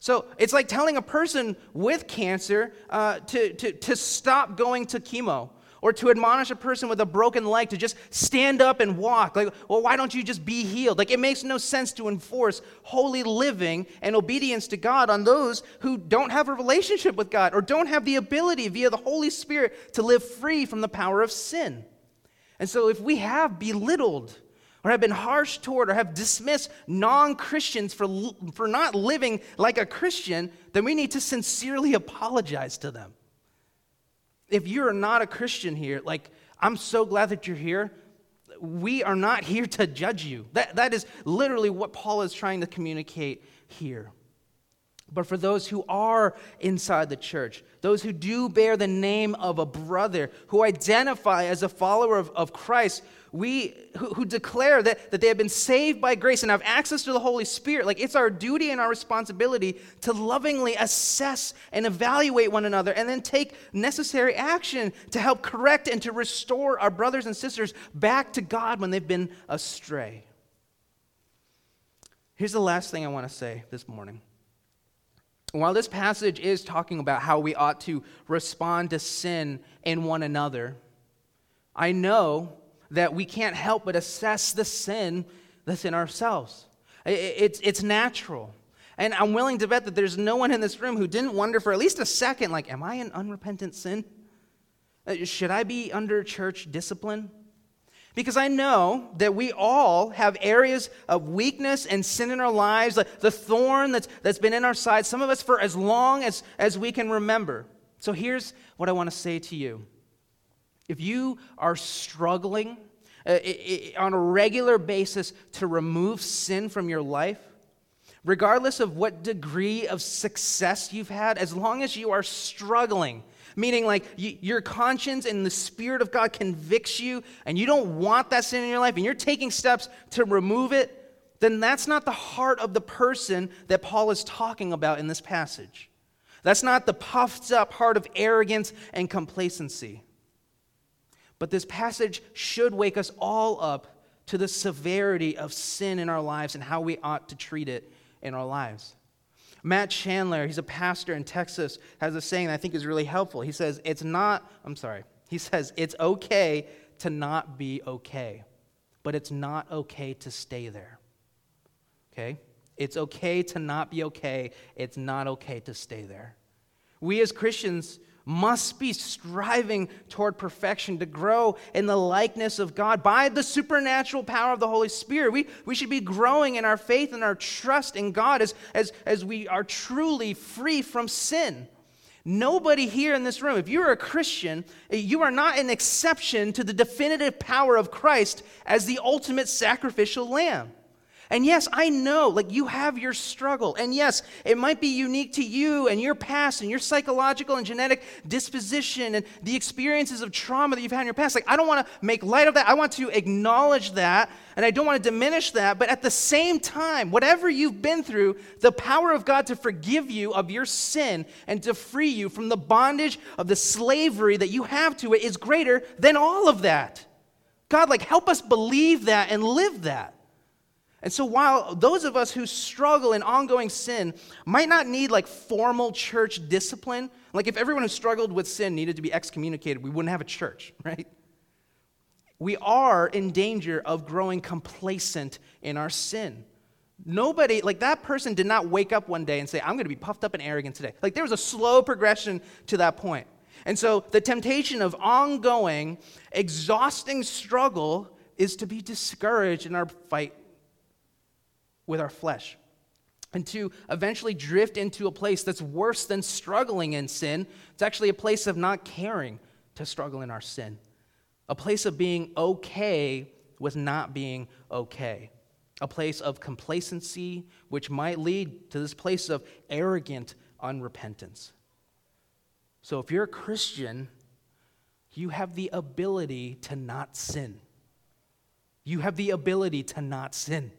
So it's like telling a person with cancer uh, to, to, to stop going to chemo or to admonish a person with a broken leg to just stand up and walk. Like, well, why don't you just be healed? Like, it makes no sense to enforce holy living and obedience to God on those who don't have a relationship with God or don't have the ability via the Holy Spirit to live free from the power of sin. And so, if we have belittled, or have been harsh toward or have dismissed non Christians for, for not living like a Christian, then we need to sincerely apologize to them if you're not a Christian here, like, I'm so glad that you're here. We are not here to judge you. That, that is literally what Paul is trying to communicate here. But for those who are inside the church, those who do bear the name of a brother, who identify as a follower of, of Christ, we who, who, declare that, that they have been saved by grace and have access to the Holy Spirit, like it's our duty and our responsibility to lovingly assess and evaluate one another and then take necessary action to help correct and to restore our brothers and sisters back to God when they've been astray. Here's the last thing I want to say this morning. While this passage is talking about how we ought to respond to sin in one another, I know that we can't help but assess the sin that's in ourselves. It's, it's natural. And I'm willing to bet that there's no one in this room who didn't wonder for at least a second, like, am I an unrepentant sin? Uh, should I be under church discipline? Because I know that we all have areas of weakness and sin in our lives, the, the thorn that's, that's been in our side, some of us for as long as, as we can remember. So here's what I want to say to you if you are struggling uh, on a regular basis to remove sin from your life, regardless of what degree of success you've had, as long as you are struggling, meaning like you, your conscience and the Spirit of God convicts you and you don't want that sin in your life and you're taking steps to remove it, then that's not the heart of the person that Paul is talking about in this passage. That's not the puffed up heart of arrogance and complacency. But this passage should wake us all up to the severity of sin in our lives and how we ought to treat it in our lives. Matt Chandler, he's a pastor in Texas, has a saying that I think is really helpful. He says, It's not, I'm sorry, he says, it's okay to not be okay, but it's not okay to stay there. Okay? It's okay to not be okay, it's not okay to stay there. We as Christians, must be striving toward perfection, to grow in the likeness of God by the supernatural power of the Holy Spirit. We, we should be growing in our faith and our trust in God as, as, as we are truly free from sin. Nobody here in this room, if you're a Christian, you are not an exception to the definitive power of Christ as the ultimate sacrificial lamb. And yes, I know, like you have your struggle. And yes, it might be unique to you and your past and your psychological and genetic disposition and the experiences of trauma that you've had in your past. Like, I don't want to make light of that. I want to acknowledge that and I don't want to diminish that. But at the same time, whatever you've been through, the power of God to forgive you of your sin and to free you from the bondage of the slavery that you have to it is greater than all of that. God, like, help us believe that and live that. And so, while those of us who struggle in ongoing sin might not need like formal church discipline, like if everyone who struggled with sin needed to be excommunicated, we wouldn't have a church, right? We are in danger of growing complacent in our sin. Nobody, like that person did not wake up one day and say, I'm going to be puffed up and arrogant today. Like there was a slow progression to that point. And so the temptation of ongoing, exhausting struggle is to be discouraged in our fight with our flesh and to eventually drift into a place that's worse than struggling in sin. It's actually a place of not caring to struggle in our sin, a place of being okay with not being okay, a place of complacency, which might lead to this place of arrogant unrepentance. So if you're a Christian, you have the ability to not sin. You have the ability to not sin.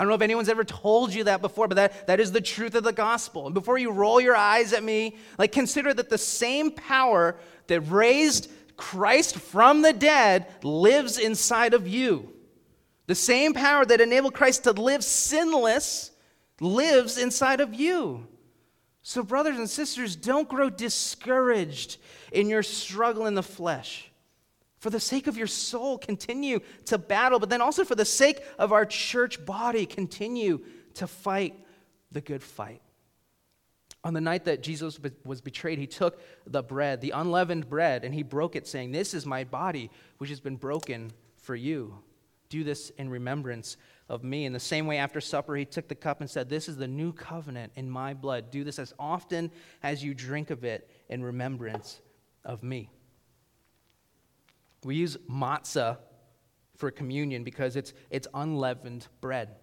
I don't know if anyone's ever told you that before, but that, that is the truth of the gospel. And before you roll your eyes at me, like consider that the same power that raised Christ from the dead lives inside of you. The same power that enabled Christ to live sinless lives inside of you. So, brothers and sisters, don't grow discouraged in your struggle in the flesh. For the sake of your soul, continue to battle, but then also for the sake of our church body, continue to fight the good fight. On the night that Jesus was betrayed, he took the bread, the unleavened bread, and he broke it, saying, This is my body, which has been broken for you. Do this in remembrance of me. In the same way, after supper, he took the cup and said, This is the new covenant in my blood. Do this as often as you drink of it in remembrance of me. We use matzah for communion because it's, it's unleavened bread.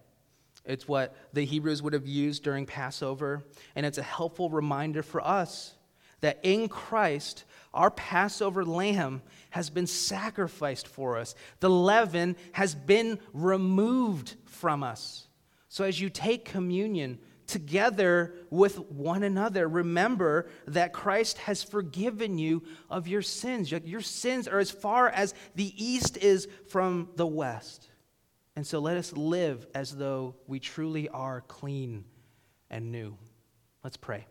It's what the Hebrews would have used during Passover, and it's a helpful reminder for us that in Christ, our Passover lamb has been sacrificed for us. The leaven has been removed from us. So as you take communion, together with one another. Remember that Christ has forgiven you of your sins. Your sins are as far as the east is from the west. And so let us live as though we truly are clean and new. Let's pray.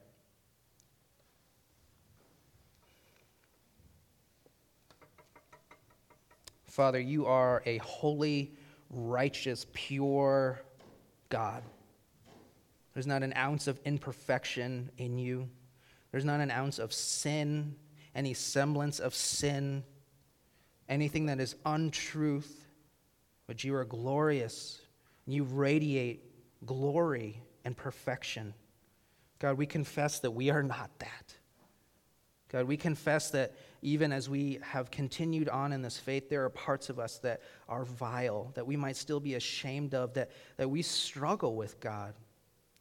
Father, you are a holy, righteous, pure God. There's not an ounce of imperfection in you. There's not an ounce of sin, any semblance of sin, anything that is untruth. But you are glorious. You radiate glory and perfection. God, we confess that we are not that. God, we confess that even as we have continued on in this faith, there are parts of us that are vile, that we might still be ashamed of, that, that we struggle with, God.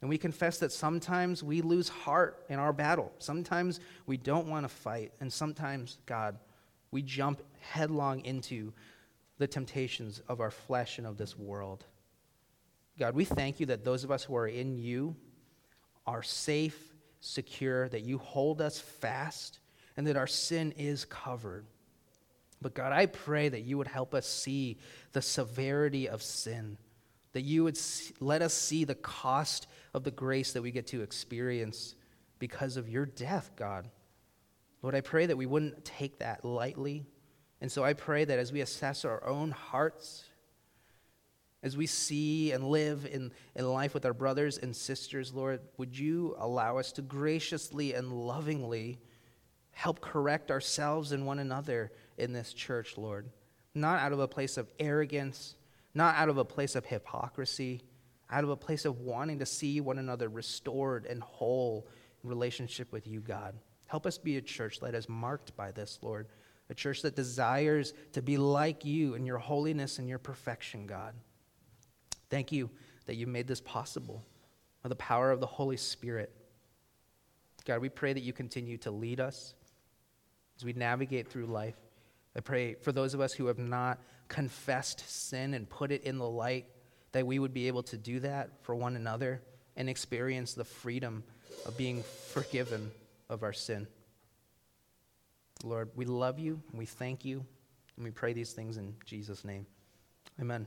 And we confess that sometimes we lose heart in our battle. Sometimes we don't want to fight. And sometimes, God, we jump headlong into the temptations of our flesh and of this world. God, we thank you that those of us who are in you are safe, secure, that you hold us fast, and that our sin is covered. But God, I pray that you would help us see the severity of sin, that you would let us see the cost of the grace that we get to experience because of your death, God. Lord, I pray that we wouldn't take that lightly. And so I pray that as we assess our own hearts, as we see and live in, in life with our brothers and sisters, Lord, would you allow us to graciously and lovingly help correct ourselves and one another in this church, Lord? Not out of a place of arrogance, not out of a place of hypocrisy out of a place of wanting to see one another restored and whole in relationship with you, God. Help us be a church that is marked by this, Lord. A church that desires to be like you in your holiness and your perfection, God. Thank you that you made this possible by the power of the Holy Spirit. God, we pray that you continue to lead us as we navigate through life. I pray for those of us who have not confessed sin and put it in the light, that we would be able to do that for one another and experience the freedom of being forgiven of our sin. Lord, we love you, we thank you, and we pray these things in Jesus' name. Amen.